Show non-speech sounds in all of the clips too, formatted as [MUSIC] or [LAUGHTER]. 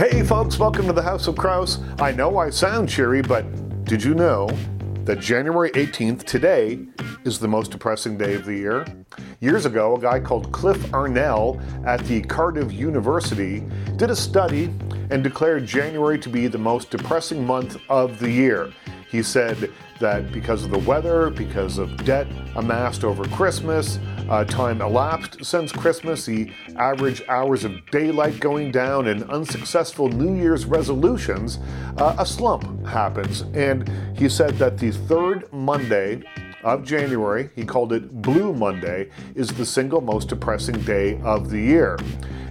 Hey, folks, welcome to the House of Crouse. I know I sound cheery, but did you know that January 18th, today, is the most depressing day of the year? Years ago, a guy called Cliff Arnall at the Cardiff University did a study and declared January to be the most depressing month of the year. He said that because of the weather, because of debt amassed over Christmas, uh, time elapsed since Christmas, the average hours of daylight going down, and unsuccessful New Year's resolutions, uh, a slump happens. And he said that the third Monday of January, he called it Blue Monday, is the single most depressing day of the year.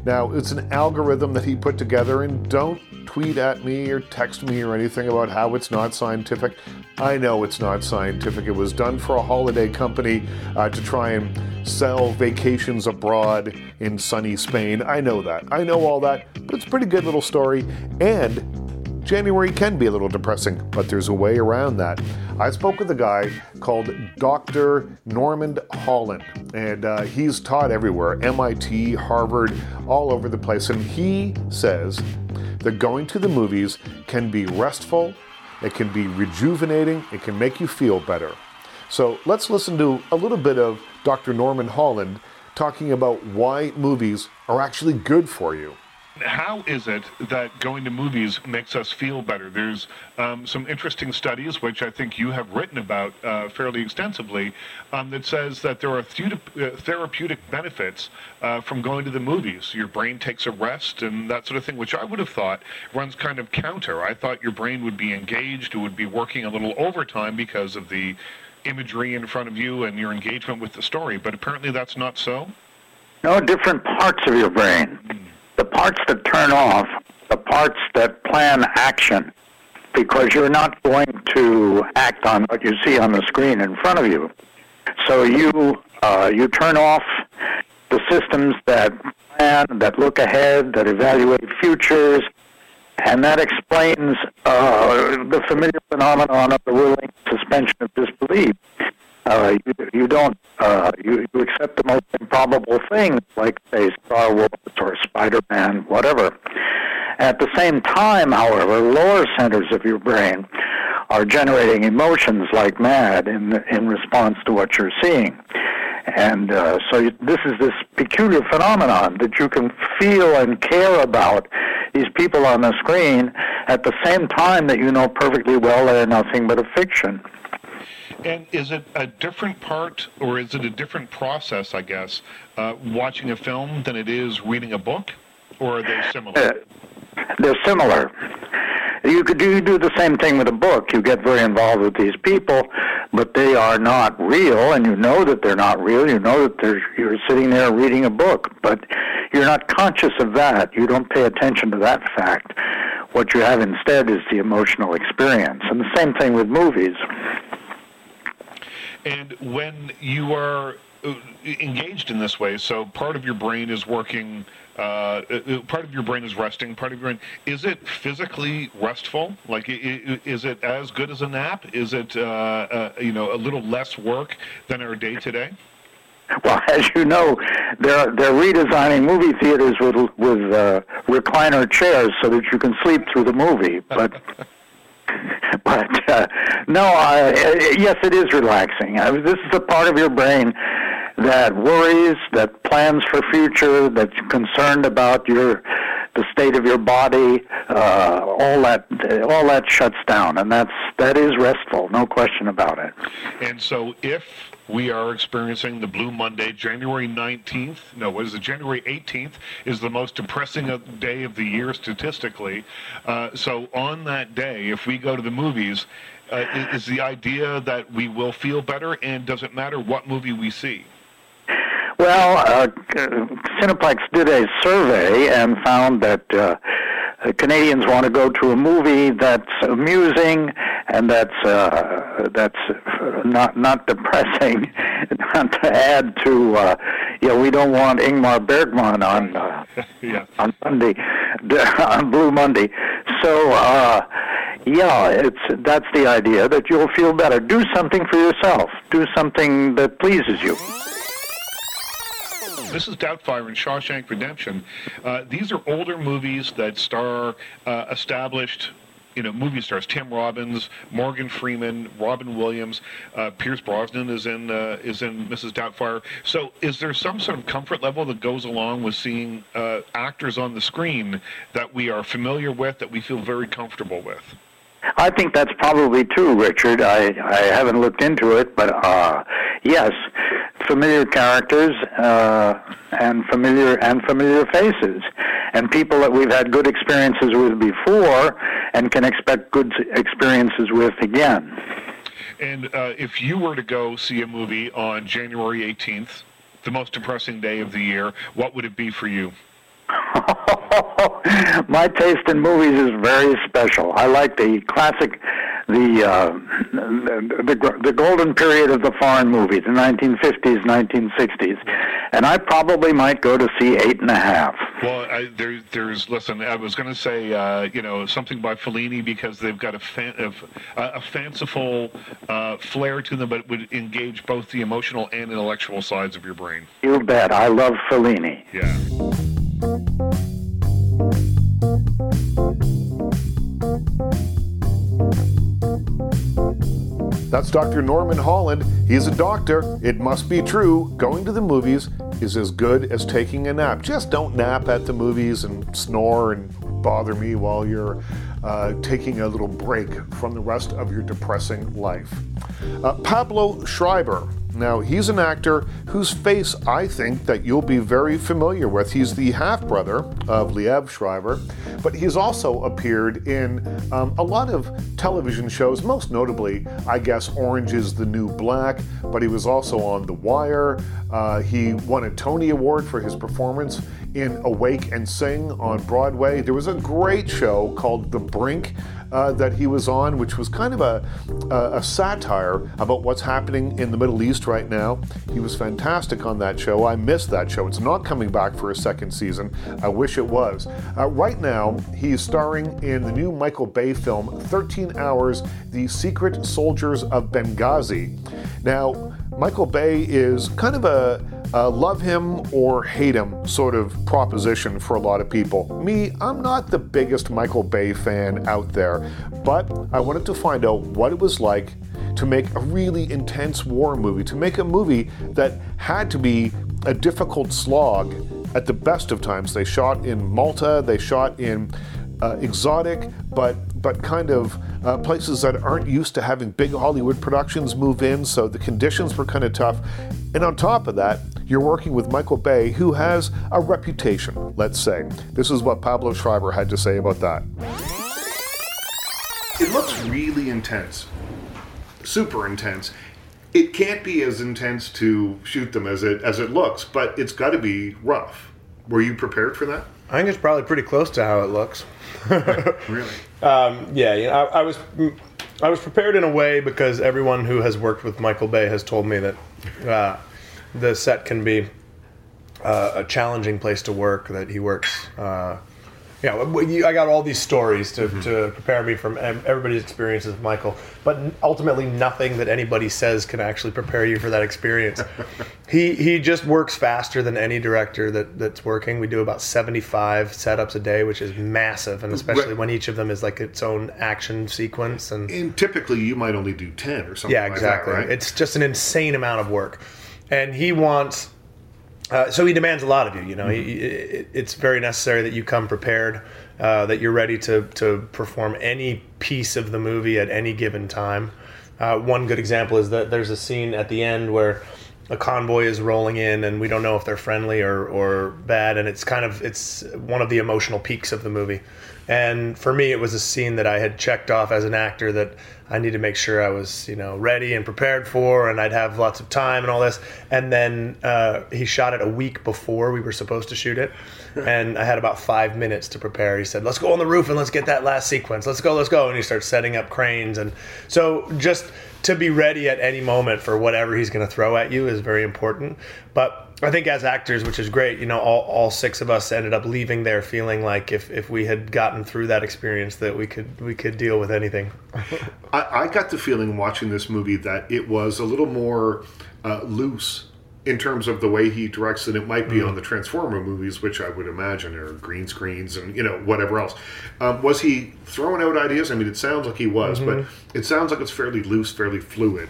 Now, it's an algorithm that he put together, and don't tweet at me or text me or anything about how it's not scientific. I know it's not scientific. It was done for a holiday company uh, to try and sell vacations abroad in sunny Spain. I know that. I know all that, but it's a pretty good little story. And January can be a little depressing, but there's a way around that. I spoke with a guy called Dr. Norman Holland, and uh, he's taught everywhere MIT, Harvard, all over the place. And he says that going to the movies can be restful, it can be rejuvenating, it can make you feel better. So let's listen to a little bit of Dr. Norman Holland talking about why movies are actually good for you how is it that going to movies makes us feel better? There's um, some interesting studies, which I think you have written about uh, fairly extensively, um, that says that there are uh, therapeutic benefits uh, from going to the movies. Your brain takes a rest and that sort of thing, which I would have thought runs kind of counter. I thought your brain would be engaged, it would be working a little overtime because of the imagery in front of you and your engagement with the story, but apparently that's not so. No, different parts of your brain. Mm the parts that turn off, the parts that plan action, because you're not going to act on what you see on the screen in front of you. So you uh, you turn off the systems that plan, that look ahead, that evaluate futures, and that explains uh, the familiar phenomenon of the willing suspension of disbelief. Uh, you, you don't uh, you, you accept the most improbable things like say Star Wars or Spider-Man, whatever. At the same time, however, lower centers of your brain are generating emotions like mad in in response to what you're seeing. And uh, so you, this is this peculiar phenomenon that you can feel and care about these people on the screen at the same time that you know perfectly well they're nothing but a fiction. And is it a different part, or is it a different process, I guess, uh, watching a film than it is reading a book, or are they similar? Uh, they're similar. You could do, you do the same thing with a book. You get very involved with these people, but they are not real, and you know that they're not real. You know that you're sitting there reading a book, but you're not conscious of that. You don't pay attention to that fact. What you have instead is the emotional experience. And the same thing with movies. And when you are uh, engaged in this way, so part of your brain is working, uh, uh, part of your brain is resting, part of your brain, is it physically restful? Like, is it as good as a nap? Is it, uh, uh, you know, a little less work than our day today? Well, [LAUGHS] as you know, they're they're redesigning movie theaters with with uh, recliner chairs so that you can sleep through the movie. But [LAUGHS] [LAUGHS] but uh, no, uh, yes, it is relaxing. I mean, this is a part of your brain that worries, that plans for future, that's concerned about your the state of your body. Uh, all that all that shuts down, and that's that is restful, no question about it. And so, if we are experiencing the Blue Monday, January 19th. No, what is it? January 18th is the most depressing day of the year statistically. Uh, so on that day, if we go to the movies, uh, is the idea that we will feel better, and does it matter what movie we see? Well, uh, Cineplex did a survey and found that uh, Canadians want to go to a movie that's amusing and that's uh, that's not not depressing. [LAUGHS] not to add to, uh, you know, we don't want Ingmar Bergman on uh, [LAUGHS] yeah. on Monday, [LAUGHS] on Blue Monday. So, uh, yeah, it's that's the idea that you'll feel better. Do something for yourself. Do something that pleases you. Mrs. Doubtfire and Shawshank Redemption, uh, these are older movies that star uh, established you know, movie stars: Tim Robbins, Morgan Freeman, Robin Williams, uh, Pierce Brosnan is in uh, is in Mrs. Doubtfire. So, is there some sort of comfort level that goes along with seeing uh, actors on the screen that we are familiar with, that we feel very comfortable with? I think that's probably true, Richard. I, I haven't looked into it, but uh, yes, familiar characters uh, and familiar and familiar faces, and people that we've had good experiences with before and can expect good experiences with again. And uh, if you were to go see a movie on January 18th, the most depressing day of the year, what would it be for you? [LAUGHS] My taste in movies is very special. I like the classic, the, uh, [LAUGHS] the, the the golden period of the foreign movies, the 1950s, 1960s, and I probably might go to see Eight and a Half. Well, I, there, there's listen. I was going to say, uh, you know, something by Fellini because they've got a fan, a, a fanciful uh, flair to them, but it would engage both the emotional and intellectual sides of your brain. You bet. I love Fellini. Yeah. That's Dr. Norman Holland. He's a doctor. It must be true. Going to the movies is as good as taking a nap. Just don't nap at the movies and snore and bother me while you're uh, taking a little break from the rest of your depressing life. Uh, Pablo Schreiber now, he's an actor whose face I think that you'll be very familiar with. He's the half brother of Liev Schreiber, but he's also appeared in um, a lot of television shows, most notably, I guess, Orange is the New Black, but he was also on The Wire. Uh, he won a Tony Award for his performance in Awake and Sing on Broadway. There was a great show called The Brink uh, that he was on, which was kind of a, a, a, satire about what's happening in the Middle East right now. He was fantastic on that show. I missed that show. It's not coming back for a second season. I wish it was. Uh, right now, he's starring in the new Michael Bay film, 13 Hours The Secret Soldiers of Benghazi. Now, Michael Bay is kind of a uh, love him or hate him sort of proposition for a lot of people. Me, I'm not the biggest Michael Bay fan out there, but I wanted to find out what it was like to make a really intense war movie, to make a movie that had to be a difficult slog at the best of times. They shot in Malta, they shot in uh, exotic, but but kind of uh, places that aren't used to having big Hollywood productions move in. So the conditions were kind of tough. And on top of that, you're working with Michael Bay, who has a reputation, let's say. This is what Pablo Schreiber had to say about that. It looks really intense, super intense. It can't be as intense to shoot them as it as it looks, but it's got to be rough. Were you prepared for that? I think it's probably pretty close to how it looks. [LAUGHS] really? Um, yeah, you know, I, I, was I was prepared in a way because everyone who has worked with Michael Bay has told me that uh, the set can be uh, a challenging place to work. That he works uh, yeah, I got all these stories to, mm-hmm. to prepare me from everybody's experiences with Michael, but ultimately nothing that anybody says can actually prepare you for that experience. [LAUGHS] he he just works faster than any director that, that's working. We do about seventy five setups a day, which is massive, and especially right. when each of them is like its own action sequence. And, and typically, you might only do ten or something. Yeah, exactly. Like that, right? It's just an insane amount of work, and he wants uh, so he demands a lot of you. You know, mm-hmm. he, it, it's very necessary that you come prepared, uh, that you're ready to to perform any piece of the movie at any given time. Uh, one good example is that there's a scene at the end where a convoy is rolling in, and we don't know if they're friendly or or bad, and it's kind of it's one of the emotional peaks of the movie. And for me, it was a scene that I had checked off as an actor that I need to make sure I was, you know, ready and prepared for, and I'd have lots of time and all this. And then uh, he shot it a week before we were supposed to shoot it, [LAUGHS] and I had about five minutes to prepare. He said, "Let's go on the roof and let's get that last sequence. Let's go, let's go." And he starts setting up cranes, and so just to be ready at any moment for whatever he's going to throw at you is very important. But I think as actors, which is great, you know, all, all six of us ended up leaving there feeling like if, if we had gotten through that experience that we could we could deal with anything. [LAUGHS] I, I, got the feeling watching this movie that it was a little more uh, loose in terms of the way he directs it, it might be Mm. on the Transformer movies, which I would imagine are green screens and you know whatever else. Um, was he throwing out ideas? I mean, it sounds like he was, but it sounds like it's fairly loose, fairly fluid,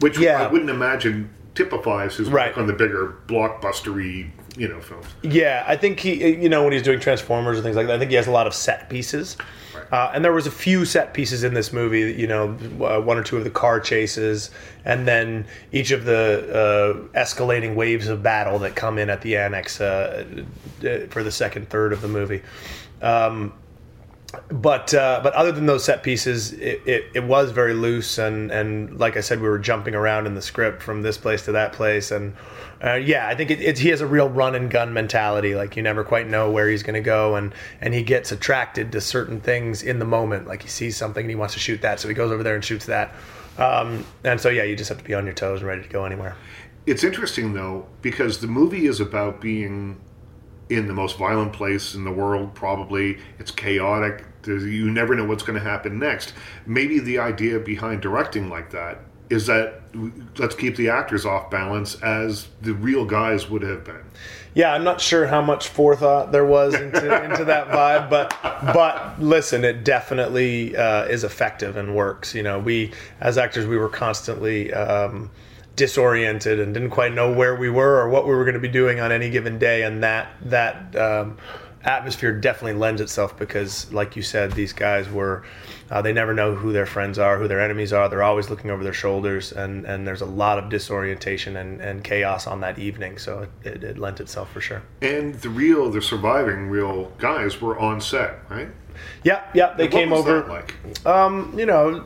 which Mm-hmm. Yeah. I wouldn't imagine typifies his Right. work on the bigger blockbustery, you know, films. Yeah, I think he, you know, when he's doing Transformers and things like that, I think he has a lot of set pieces. Uh, and there was a few set pieces in this movie, you know, uh, one or two of the car chases, and then each of the uh, escalating waves of battle that come in at the annex uh, uh, for the second third of the movie. Um, but uh, but other than those set pieces, it, it, it was very loose and and like I said, we were jumping around in the script from this place to that place, and uh, yeah, I think it, he has a real run and gun mentality. Like you never quite know where he's going to go, and and he gets attracted to certain things in the moment. Like he sees something and he wants to shoot that, so he goes over there and shoots that. Um, and so yeah, you just have to be on your toes and ready to go anywhere. It's interesting though because the movie is about being in the most violent place in the world. Probably it's chaotic. There's, you never know what's going to happen next. Maybe the idea behind directing like that is that let's keep the actors off balance as the real guys would have been. Yeah, I'm not sure how much forethought there was into, [LAUGHS] into that vibe, but but listen, it definitely uh, is effective and works. You know, we as actors we were constantly um, disoriented and didn't quite know where we were or what we were going to be doing on any given day, and that that um, atmosphere definitely lends itself because, like you said, these guys were. Uh, they never know who their friends are, who their enemies are. They're always looking over their shoulders, and, and there's a lot of disorientation and, and chaos on that evening. So it, it, it lent itself for sure. And the real, the surviving real guys were on set, right? Yeah, yeah, they What came was over. that like? Um, you know,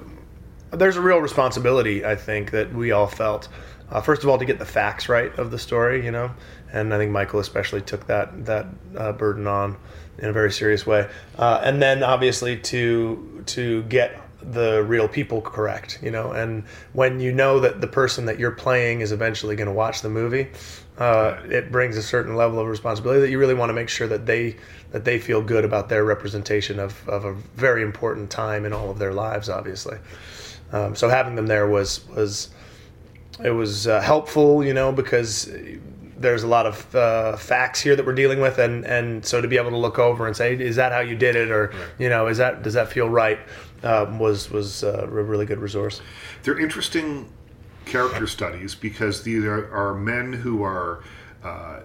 there's a real responsibility I think that we all felt. Uh, first of all, to get the facts right of the story, you know, and I think Michael especially took that that uh, burden on in a very serious way. Uh, and then obviously to to get the real people correct, you know, and when you know that the person that you're playing is eventually going to watch the movie, uh, it brings a certain level of responsibility that you really want to make sure that they that they feel good about their representation of, of a very important time in all of their lives, obviously. Um, so having them there was was it was uh, helpful, you know, because there's a lot of uh, facts here that we're dealing with, and and so to be able to look over and say, is that how you did it, or you know, is that does that feel right, um, was was uh, a really good resource. They're interesting character studies because these are, are men who are uh,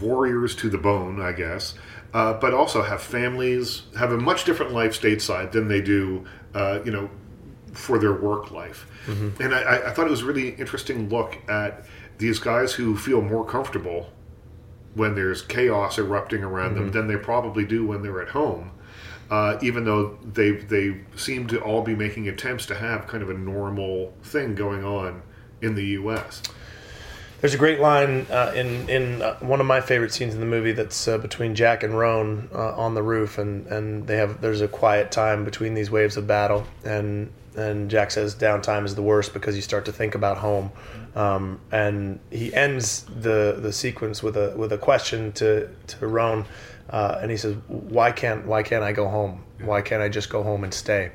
warriors to the bone, I guess, uh, but also have families, have a much different life stateside than they do, uh, you know, for their work life. And I- I, thought it was a really interesting look at these guys who feel more comfortable when there's chaos erupting around them than they probably do when they're at home. Uh, even though they they seem to all be making attempts to have kind of a normal thing going on in the U.S. There's a great line uh, in in uh, one of my favorite scenes in the movie that's uh, between Jack and Rone uh, on the roof, and, and they have there's a quiet time between these waves of battle, and and Jack says downtime is the worst because you start to think about home, um, and he ends the the sequence with a with a question to to Rone, uh, and he says why can't why can't I go home? Why can't I just go home and stay?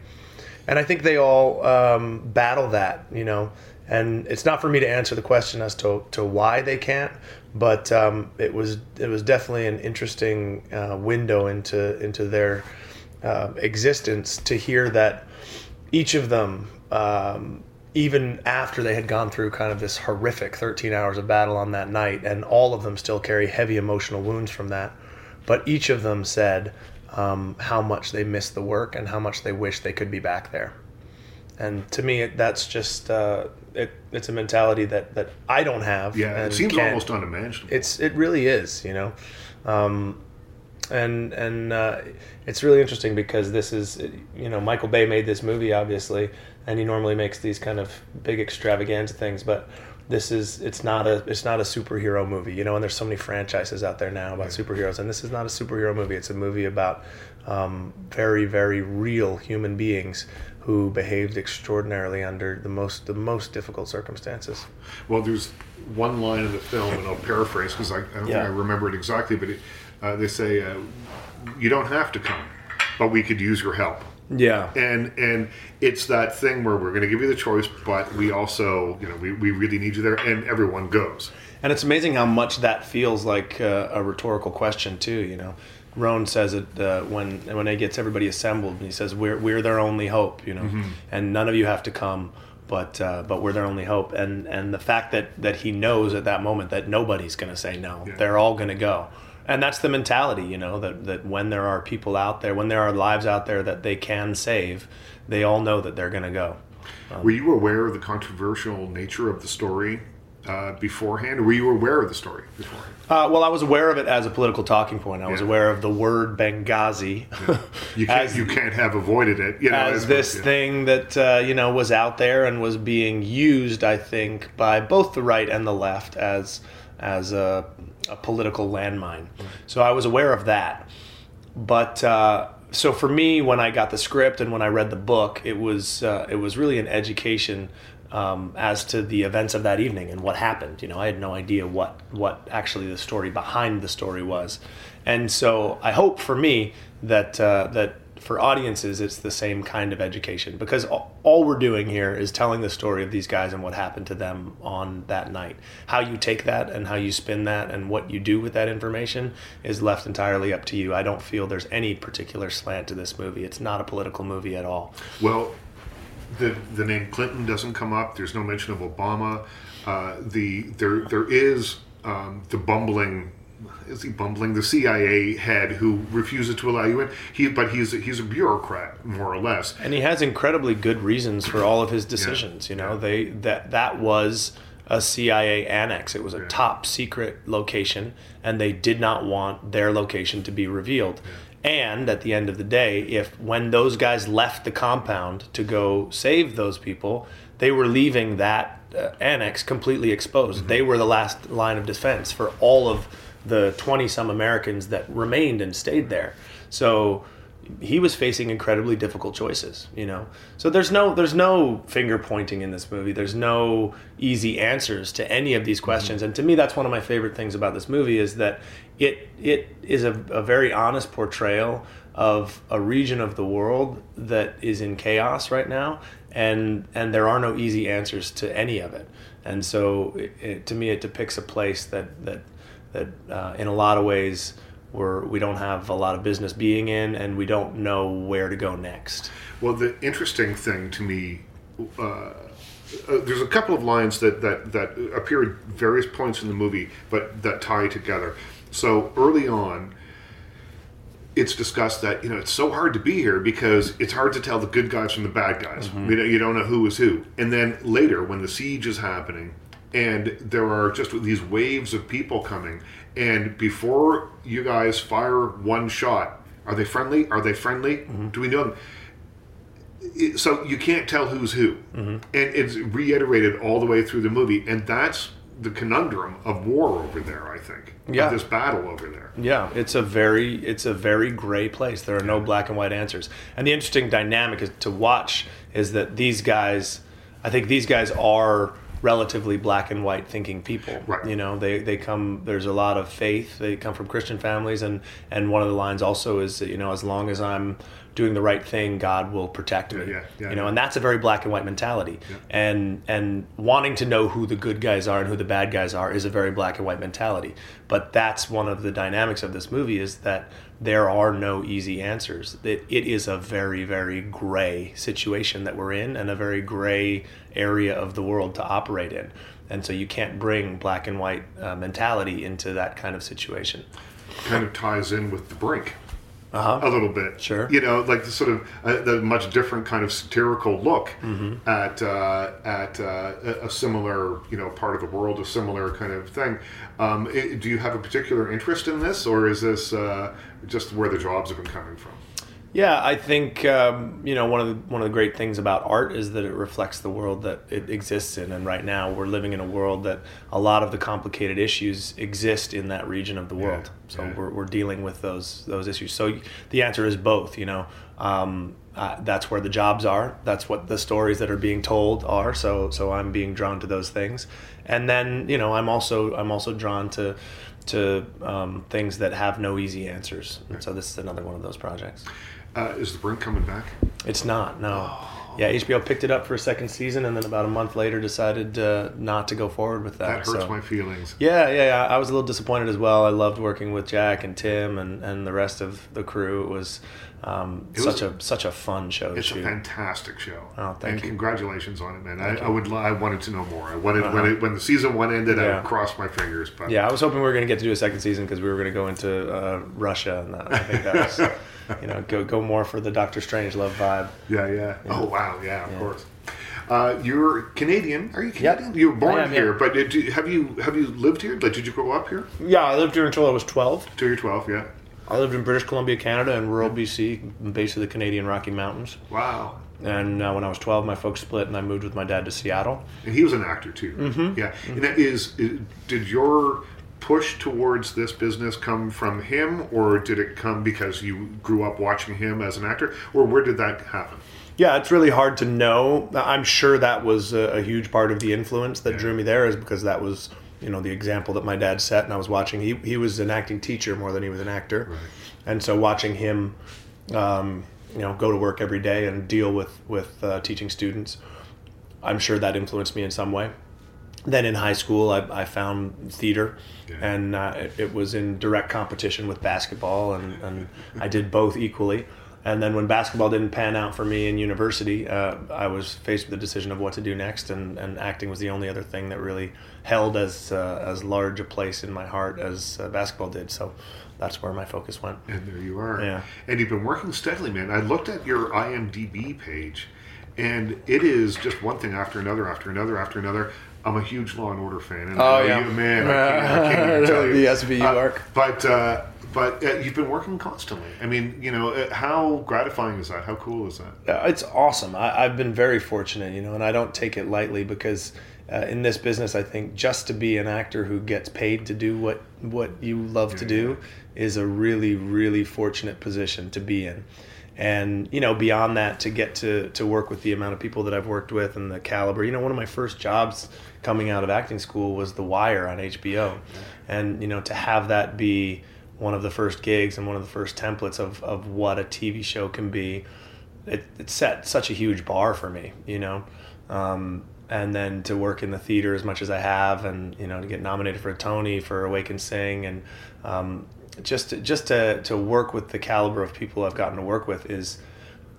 And I think they all um, battle that, you know. And it's not for me to answer the question as to, to why they can't, but um, it was it was definitely an interesting uh, window into into their uh, existence to hear that each of them, um, even after they had gone through kind of this horrific 13 hours of battle on that night, and all of them still carry heavy emotional wounds from that, but each of them said um, how much they missed the work and how much they wish they could be back there. And to me, it, that's just uh, it, it's a mentality that, that I don't have. Yeah, it seems almost unimaginable. it's it really is, you know, um, and and uh, it's really interesting because this is you know Michael Bay made this movie obviously, and he normally makes these kind of big extravaganza things, but this is it's not a it's not a superhero movie, you know, and there's so many franchises out there now about superheroes, and this is not a superhero movie. It's a movie about um, very very real human beings who behaved extraordinarily under the most the most difficult circumstances. Well, there's one line in the film, and I'll paraphrase because I, I don't Yeah. think I remember it exactly, but it, uh, they say, uh, "You don't have to come, but we could use your help." Yeah. and and it's that thing where we're going to give you the choice, but we also, you know, we, we really need you there, and everyone goes. And it's amazing how much that feels like uh, a rhetorical question too. You know, Rone says it uh, when when he gets everybody assembled, and he says, "We're we're their only hope," you know, and none of you have to come, but uh, but we're their only hope. And and the fact that that he knows at that moment that nobody's going to say no, they're all going to go. And that's the mentality, you know, that, that when there are people out there, when there are lives out there that they can save, they all know that they're going to go. Were you aware of the controversial nature of the story uh, beforehand? Or were you aware of the story beforehand? Uh, well, I was aware of it as a political talking point. I was aware of the word Benghazi You can't [LAUGHS] As- you can't have avoided it. You know, as as- this yeah. thing that uh, you know was out there and was being used, I think, by both the right and the left as as a, a political landmine. So I was aware of that. But uh, so for me, when I got the script and when I read the book, it was uh, it was really an education um, as to the events of that evening and what happened. You know, I had no idea what what actually the story behind the story was, and so I hope for me that uh, that for audiences it's the same kind of education because all, we're doing here is telling the story of these guys and what happened to them on that night. How you take that and how you spin that and what you do with that information is left entirely up to you. I don't feel there's any particular slant to this movie. It's not a political movie at all. Well, the the name Clinton doesn't come up. There's no mention of Obama. Uh, the there there is um, the bumbling. Is he bumbling? The CIA head who refuses to allow you in. He, but he's a, he's a bureaucrat more or less. And he has incredibly good reasons for all of his decisions. You know, they that that was a CIA annex. It was a top secret location, and they did not want their location to be revealed. And at the end of the day, if when those guys left the compound to go save those people, they were leaving that uh, annex completely exposed. They were the last line of defense for all of the 20 some Americans that remained and stayed there. So he was facing incredibly difficult choices, you know. So there's no there's no finger pointing in this movie. There's no easy answers to any of these mm-hmm. questions. And to me that's one of my favorite things about this movie is that it it is a, a very honest portrayal of a region of the world that is in chaos right now and and there are no easy answers to any of it. And so it, it, to me it depicts a place that that that uh, in a lot of ways we're, we don't have a lot of business being in and we don't know where to go next. Well, the interesting thing to me, uh, uh, there's a couple of lines that, that, that appear at various points in the movie, but that tie together. So early on, it's discussed that you know it's so hard to be here because it's hard to tell the good guys from the bad guys. You, know, you don't know who is who. And then later, when the siege is happening, and there are just these waves of people coming, and before you guys fire one shot, are they friendly? Are they friendly? Mm-hmm. Do we know them? So you can't tell who's who, mm-hmm. and it's reiterated all the way through the movie, and that's the conundrum of war over there. I think, Yeah. of this battle over there. Yeah, it's a very it's a very gray place. There are no black and white answers. And the interesting dynamic is to watch is that these guys I think these guys are relatively black and white thinking people. Right. You know, they, they come there's a lot of faith. They come from Christian families and and one of the lines also is that, you know, as long as I'm doing the right thing, God will protect me. yeah, yeah, you know, yeah. and that's a very black and white mentality. And and wanting to know who the good guys are and who the bad guys are is a very black and white mentality. But that's one of the dynamics of this movie is that there are no easy answers. That it is a very very gray situation that we're in and a very gray area of the world to operate in. And so you can't bring black and white uh, mentality into that kind of situation. kind of ties in with the brink Uh-huh. a little bit. Sure. You know, like the sort of uh, the much different kind of satirical look Mm-hmm. at uh, at uh, a- similar you know part of the world, a similar kind of thing. Um, i do you have a particular interest in this, or is this uh, just where the jobs have been coming from? Yeah, I think um, you know one of the one of the great things about art is that it reflects the world that it exists in, and right now we're living in a world that a lot of the complicated issues exist in that region of the world. So yeah. we're, we're dealing with those those issues. So the answer is both. You know, um, uh, that's where the jobs are. That's what the stories that are being told are. So so I'm being drawn to those things, and then you know I'm also I'm also drawn to to um, things that have no easy answers. And so this is another one of those projects. Uh, is the Brink coming back? It's not, no. Yeah, HBO picked it up for a second season, and then about a month later decided uh, not to go forward with that. That hurts so- my feelings. Yeah, yeah, yeah. I was a little disappointed as well. I loved working with Jack and Tim and, and the rest of the crew. It was um, was- such a such a fun show to It's a fantastic show. Oh, thank and you. congratulations on it, man. I, I would. I wanted to know more. I wanted when it, when the season one ended. Yeah. I crossed my fingers, but Yeah, I was hoping we were going to get to do a second season because we were going to go into uh, Russia, and that, I think that was, [LAUGHS] you know, go go more for the Doctor Strangelove vibe. yeah, yeah. Oh wow, yeah, of course. Uh, you're Canadian. Are you Canadian? You were born am, here, yeah. but did you, have you have you lived here? Like, did you grow up here? Yeah, I lived here until I was twelve. Till you're 12, yeah. I lived in British Columbia, Canada, and rural BC, base of the Canadian Rocky Mountains. Wow. And uh, when I was twelve, my folks split, and I moved with my dad to Seattle. And he was an actor too. Mm-hmm. Yeah. And that is, did your push towards this business come from him, or did it come because you grew up watching him as an actor, or where did that happen? Yeah, it's really hard to know. I'm sure that was a, a huge part of the influence that drew me there, is because that was, you know, the example that my dad set, and I was watching. He he was an acting teacher more than he was an actor, and so watching him, um, you know, go to work every day and deal with with uh, teaching students, I'm sure that influenced me in some way. Then in high school, I, I found theater, Yeah. and uh, it, it was in direct competition with basketball, and, and I did both equally. And then when basketball didn't pan out for me in university, uh, I was faced with the decision of what to do next, and, and acting was the only other thing that really held as uh, as large a place in my heart as uh, basketball did. So that's where my focus went. And there you are. Yeah. And you've been working steadily, man. I looked at your IMDb page, and it is just one thing after another, after another, after another. I'm a huge Law and Order fan, and Oh, yeah. you, man, I can't, I can't [LAUGHS] even tell you The SVU Uh, arc. But uh, but uh, you've been working constantly. I mean, you know, uh, how gratifying is that? How cool is that? Uh, It's awesome. I, I've been very fortunate, you know, and I don't take it lightly because uh, in this business, I think just to be an actor who gets paid to do what what you love to do is a really, really fortunate position to be in. And you know, beyond that, to get to to work with the amount of people that I've worked with and the caliber. You know, one of my first jobs coming out of acting school was The Wire on HBO, and you know, to have that be one of the first gigs and one of the first templates of, of what a TV show can be it, it set such a huge bar for me, you know. Um, and then to work in the theater as much as I have, and you know, to get nominated for a Tony for Awake and Sing, and um, just to, just to to work with the caliber of people I've gotten to work with is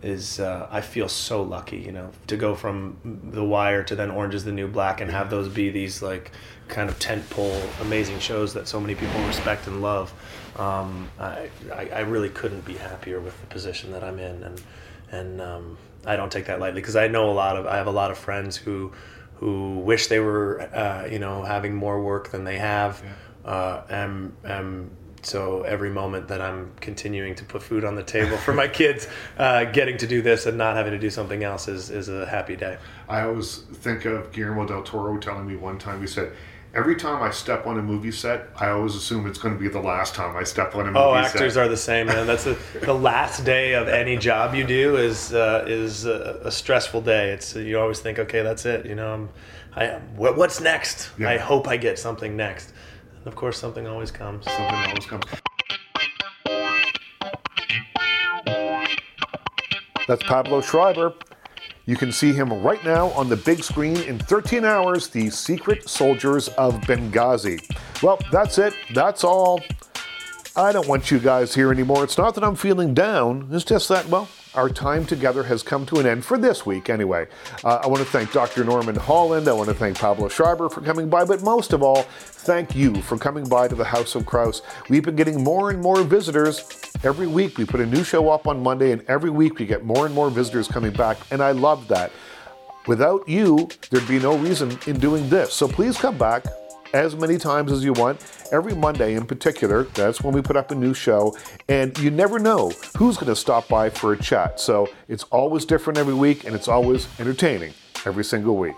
is uh, I feel so lucky, you know, to go from The Wire to then Orange Is the New Black and have those be these like kind of tentpole amazing shows that so many people respect and love. Um, I, I I really couldn't be happier with the position that I'm in, and and um, I don't take that lightly because I know a lot of I have a lot of friends who who wish they were uh, you know having more work than they have, uh, and and so every moment that I'm continuing to put food on the table for my kids, uh, getting to do this and not having to do something else is is a happy day. I always think of Guillermo del Toro telling me one time. He said, "Every time I step on a movie set, I always assume it's going to be the last time I step on a movie Oh, set." actors are the same, man. That's the the last day of any job you do is uh, is a, a stressful day. It's you always think, okay, that's it. You know, I'm, I what's next? Yeah. I hope I get something next. And of course, something always comes. Something always comes. That's Pablo Schreiber. You can see him right now on the big screen in 13 hours, The Secret Soldiers of Benghazi. Well, that's it. That's all. I don't want you guys here anymore. It's not that I'm feeling down. It's just that, well, our time together has come to an end for this week anyway. Uh, I want to thank Dr. Norman Holland. I want to thank Pablo Schreiber for coming by, but most of all, thank you for coming by to the House of Crouse. We've been getting more and more visitors. Every week we put a new show up on Monday, and every week we get more and more visitors coming back, and I love that. Without you, there'd be no reason in doing this. So please come back as many times as you want. Every Monday in particular, that's when we put up a new show. And you never know who's going to stop by for a chat. So it's always different every week and it's always entertaining every single week.